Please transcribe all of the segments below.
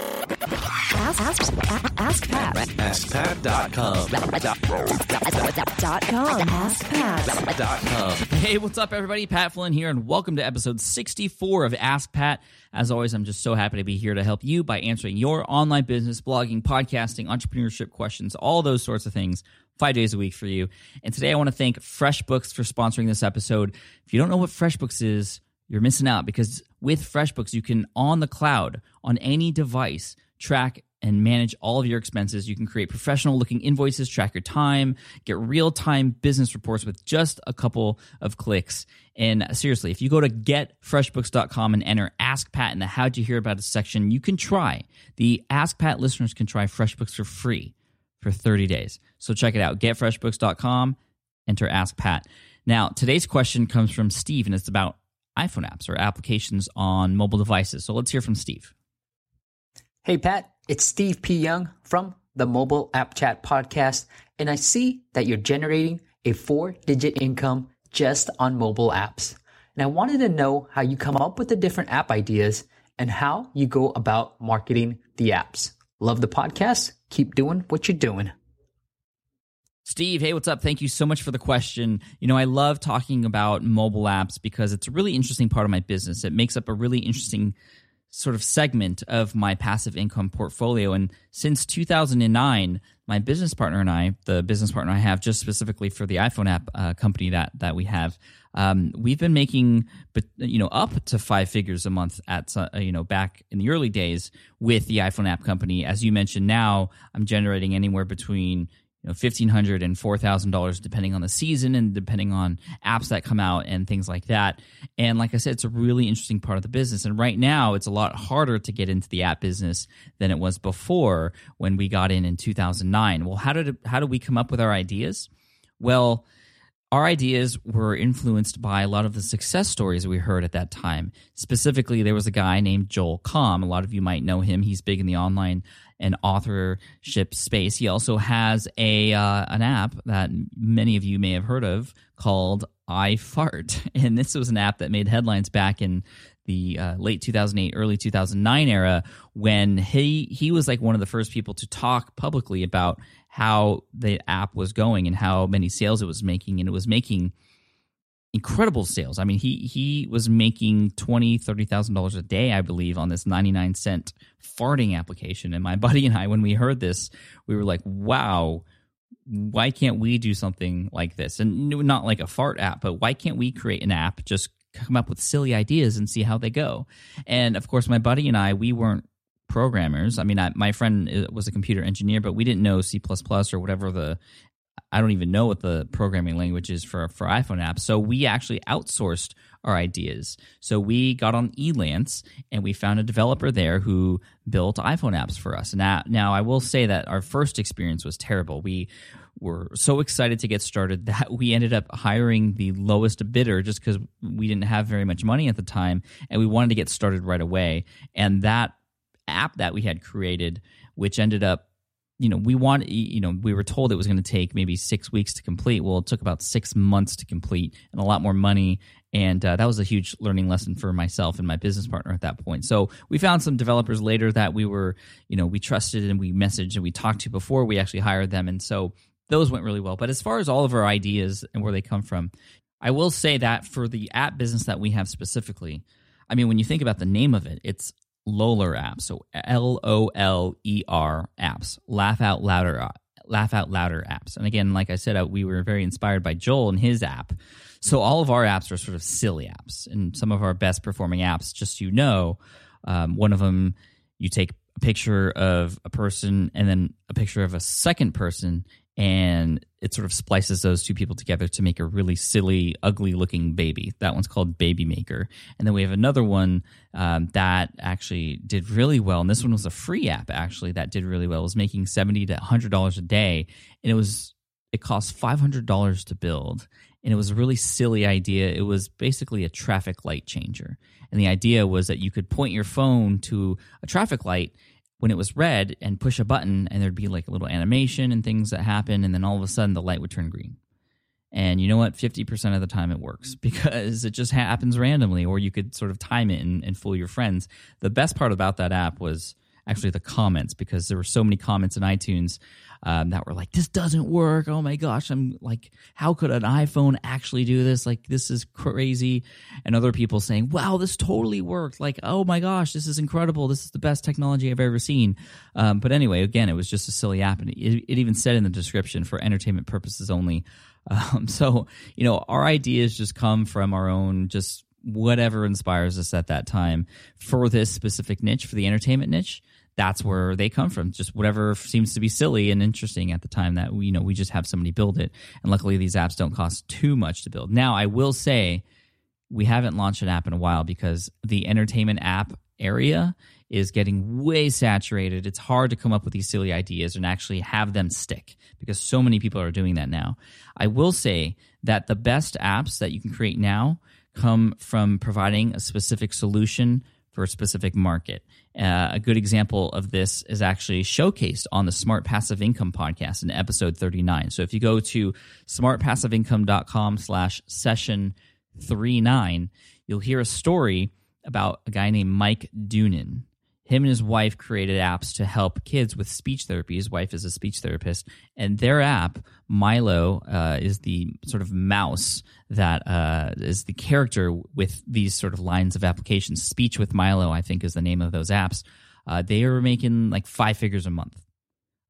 Ask, ask, ask Pat. AskPat.com. Dot com. AskPat. Hey, what's up, everybody? Pat Flynn here, and welcome to episode 64 of Ask Pat. As always, I'm just so happy to be here to help you by answering your online business, blogging, podcasting, entrepreneurship questions, all those sorts of things, five days a week for you. And today I want to thank FreshBooks for sponsoring this episode. If you don't know what FreshBooks is, you're missing out because with FreshBooks, you can, on the cloud, on any device, track and manage all of your expenses. You can create professional looking invoices, track your time, get real time business reports with just a couple of clicks. And seriously, if you go to getfreshbooks.com and enter Ask Pat in the How'd You Hear About Us section, you can try. The Ask Pat listeners can try FreshBooks for free for 30 days. So check it out. Getfreshbooks.com, enter Ask Pat. Now, today's question comes from Steve, and it's about iPhone apps or applications on mobile devices. So let's hear from Steve. Hey Pat, it's Steve P. Young from the Mobile App Chat Podcast, and I see that you're generating a four digit income just on mobile apps. And I wanted to know how you come up with the different app ideas and how you go about marketing the apps. Love the podcast. Keep doing what you're doing. Steve, hey, what's up? Thank you so much for the question. You know, I love talking about mobile apps because it's a really interesting part of my business. It makes up a really interesting sort of segment of my passive income portfolio. And since 2009, my business partner and I, the business partner I have just specifically for the iPhone app uh, company that that we have, um, we've been making, but you know, up to five figures a month at uh, you know back in the early days with the iPhone app company. As you mentioned, now I'm generating anywhere between you know fifteen hundred and four thousand dollars depending on the season and depending on apps that come out and things like that. And like I said, it's a really interesting part of the business. And right now, it's a lot harder to get into the app business than it was before when we got in in two thousand nine. Well, how did how did we come up with our ideas? Well, our ideas were influenced by a lot of the success stories we heard at that time. Specifically, there was a guy named Joel Comm. A lot of you might know him. He's big in the online and authorship space. He also has a uh, an app that many of you may have heard of called iFart, and this was an app that made headlines back in the uh, late 2008 early 2009 era when he he was like one of the first people to talk publicly about how the app was going and how many sales it was making and it was making incredible sales. I mean he he was making twenty thirty thousand dollars a day i believe on this 99 cent farting application. And my buddy and i when we heard this we were like wow why can't we do something like this? And not like a fart app but why can't we create an app just come up with silly ideas and see how they go. And of course my buddy and i we weren't programmers. I mean I, my friend uh, was a computer engineer but we didn't know c++ or whatever the i don't even know what the programming language is for for iphone apps. So we actually outsourced our ideas. So we got on elance and we found a developer there who built iphone apps for us. Now now i will say that our first experience was terrible. We were so excited to get started that we ended up hiring the lowest bidder just because we didn't have very much money at the time and we wanted to get started right away. And that app that we had created which ended up you know we want you know we were told it was going to take maybe six weeks to complete. Well it took about six months to complete and a lot more money. And uh, that was a huge learning lesson for myself and my business partner at that point. So we found some developers later that we were you know we trusted and we messaged and we talked to before we actually hired them. And so those went really well but as far as all of our ideas and where they come from i will say that for the app business that we have specifically i mean when you think about the name of it it's Loler apps. So L O L E R apps. Laugh out louder. Laugh out louder apps. And again, like I said, uh, we were very inspired by Joel and his app. So all of our apps are sort of silly apps, and some of our best performing apps, just so you know, um, one of them you take a picture of a person and then a picture of a second person, and it sort of splices those two people together to make a really silly, ugly looking baby. That one's called Baby Maker. And then we have another one um, that actually did really well. And this one was a free app actually that did really well. It was making seventy to hundred dollars a day, and it was it cost five hundred dollars to build. And it was a really silly idea. It was basically a traffic light changer. And the idea was that you could point your phone to a traffic light when it was red and push a button and there'd be like a little animation and things that happen and then all of a sudden the light would turn green. And you know what? 50% of the time it works because it just happens randomly or you could sort of time it and, and fool your friends. The best part about that app was actually the comments because there were so many comments in iTunes um, that were like, "This doesn't work." Oh my gosh, I'm like, "How could an iPhone actually do this? Like, this is crazy." And other people saying, "Wow, this totally worked!" Like, "Oh my gosh, this is incredible! This is the best technology I've ever seen." Um, but anyway, again, it was just a silly app, and it, it even said in the description for entertainment purposes only. Um, so you know, our ideas just come from our own just whatever inspires us at that time for this specific niche for the entertainment niche that's where they come from. Just whatever seems to be silly and interesting at the time that we, you know we just have somebody build it. And luckily, these apps don't cost too much to build. Now, I will say we haven't launched an app in a while because the entertainment app area is getting way saturated. It's hard to come up with these silly ideas and actually have them stick because so many people are doing that now. I will say that the best apps that you can create now come from providing a specific solution for a specific market. Uh, a good example of this is actually showcased on the Smart Passive Income podcast in episode 39. So if you go to smartpassiveincome.com slash session 39, you'll hear a story about a guy named Mike Doonan him and his wife created apps to help kids with speech therapy. His wife is a speech therapist, and their app Milo uh, is the sort of mouse that uh, is the character with these sort of lines of applications. Speech with Milo, I think, is the name of those apps. Uh, they are making like five figures a month.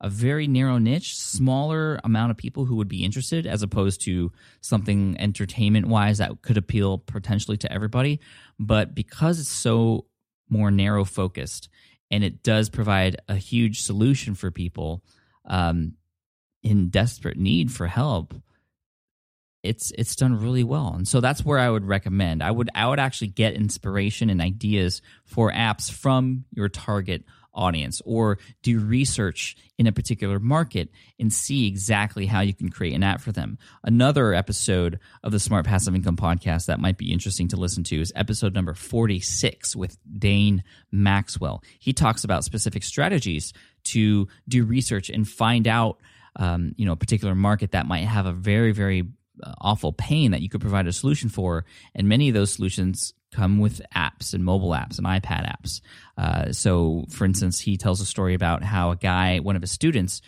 A very narrow niche, smaller amount of people who would be interested, as opposed to something entertainment wise that could appeal potentially to everybody. But because it's so more narrow focused and it does provide a huge solution for people um, in desperate need for help. It's it's done really well. And so that's where i would recommend. I would i would actually get inspiration and ideas for apps from your target audience or do research in a particular market and see exactly how you can create an app for them. Another episode of the Smart Passive Income podcast that might be interesting to listen to is episode number 46 with Dane Maxwell. He talks about specific strategies to do research and find out um, you know a particular market that might have a very very uh, awful pain that you could provide a solution for and many of those solutions come with apps and mobile apps and iPad apps. Uh, so, for instance, he tells a story about how a guy, one of his students,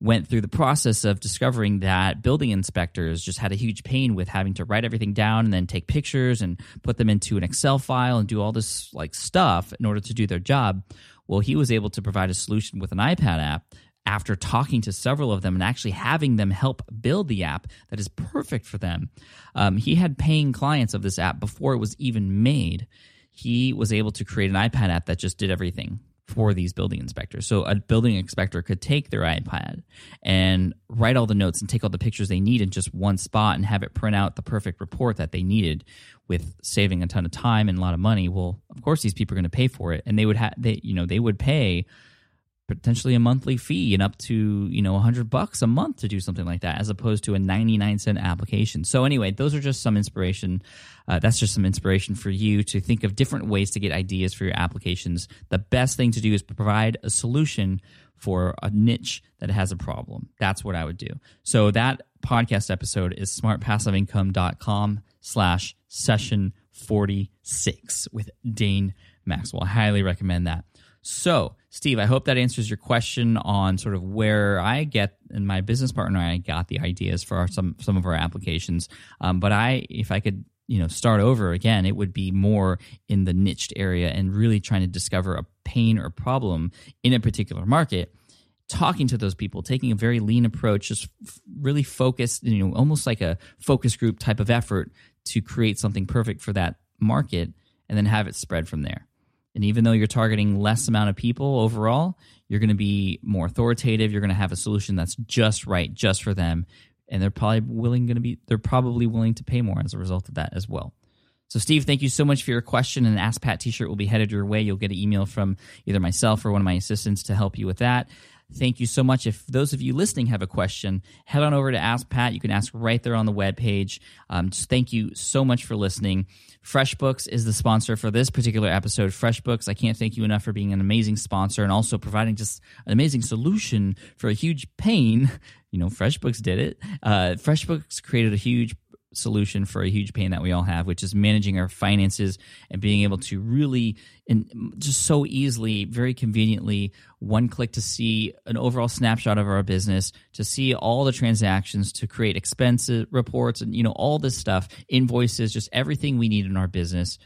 went through the process of discovering that building inspectors just had a huge pain with having to write everything down and then take pictures and put them into an Excel file and do all this like stuff in order to do their job. Well, he was able to provide a solution with an iPad app after talking to several of them and actually having them help build the app that is perfect for them. Um, he had paying clients of this app before it was even made. He was able to create an iPad app that just did everything for these building inspectors. So a building inspector could take their iPad and write all the notes and take all the pictures they need in just one spot and have it print out the perfect report that they needed with saving a ton of time and a lot of money. Well, of course these people are going to pay for it and they would have they you know, they would pay potentially a monthly fee and up to you know 100 bucks a month to do something like that as opposed to a 99 cent application. So anyway those are just some inspiration uh, that's just some inspiration for you to think of different ways to get ideas for your applications. The best thing to do is provide a solution for a niche that has a problem. That's what i would do. So that podcast episode is smartpassiveincome.com slash session 46 with dane maxwell. I highly recommend that so, Steve, I hope that answers your question on sort of where I get and my business partner and I got the ideas for our, some some of our applications. Um, but I, if I could, you know, start over again, it would be more in the niched area and really trying to discover a pain or problem in a particular market. Talking to those people, taking a very lean approach, just really focused, you know, almost like a focus group type of effort to create something perfect for that market, and then have it spread from there. And even though you're targeting less amount of people overall, you're going to be more authoritative. You're going to have a solution that's just right, just for them, and they're probably willing going to be. They're probably willing to pay more as a result of that as well. So, Steve, thank you so much for your question. An Ask Pat T-shirt will be headed your way. You'll get an email from either myself or one of my assistants to help you with that. Thank you so much. If those of you listening have a question, head on over to Ask Pat. You can ask right there on the webpage. Um, just thank you so much for listening. FreshBooks is the sponsor for this particular episode. FreshBooks, I can't thank you enough for being an amazing sponsor and also providing just an amazing solution for a huge pain. You know, FreshBooks did it. Uh, FreshBooks created a huge solution for a huge pain that we all have, which is managing our finances and being able to really and just so easily, very conveniently, one click to see an overall snapshot of our business, to see all the transactions, to create expenses reports, and you know all this stuff, invoices, just everything we need in our business,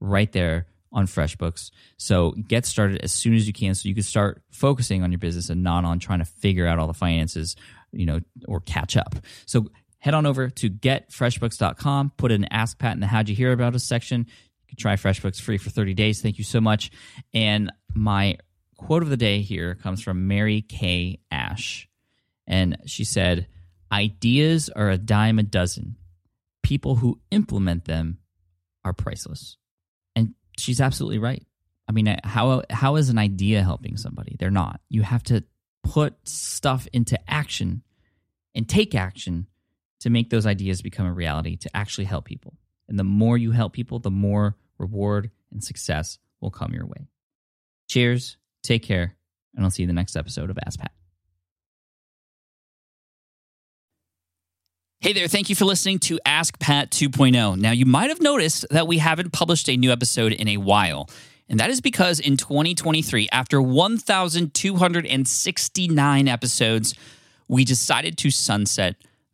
right there on FreshBooks. So get started as soon as you can, so you can start focusing on your business and not on trying to figure out all the finances, you know, or catch up. So head on over to getfreshbooks.com, put in Ask Pat in the How'd You Hear About Us section. You can try FreshBooks free for 30 days. Thank you so much. And my quote of the day here comes from Mary Kay Ash. And she said, Ideas are a dime a dozen. People who implement them are priceless. And she's absolutely right. I mean, uh, how how is an idea helping somebody? They're not. You have to put stuff into action and take action to make those ideas become a reality to actually help people. And the more you help people, the more reward and success will come your way. Cheers, take care, and I'll see you in the next episode of Ask Pat. Hey there, thank you for listening to Ask Pat 2.0. Now, you might have noticed that we haven't published a new episode in a while. And that is because in 2023, after 1,269 episodes, we decided to sunset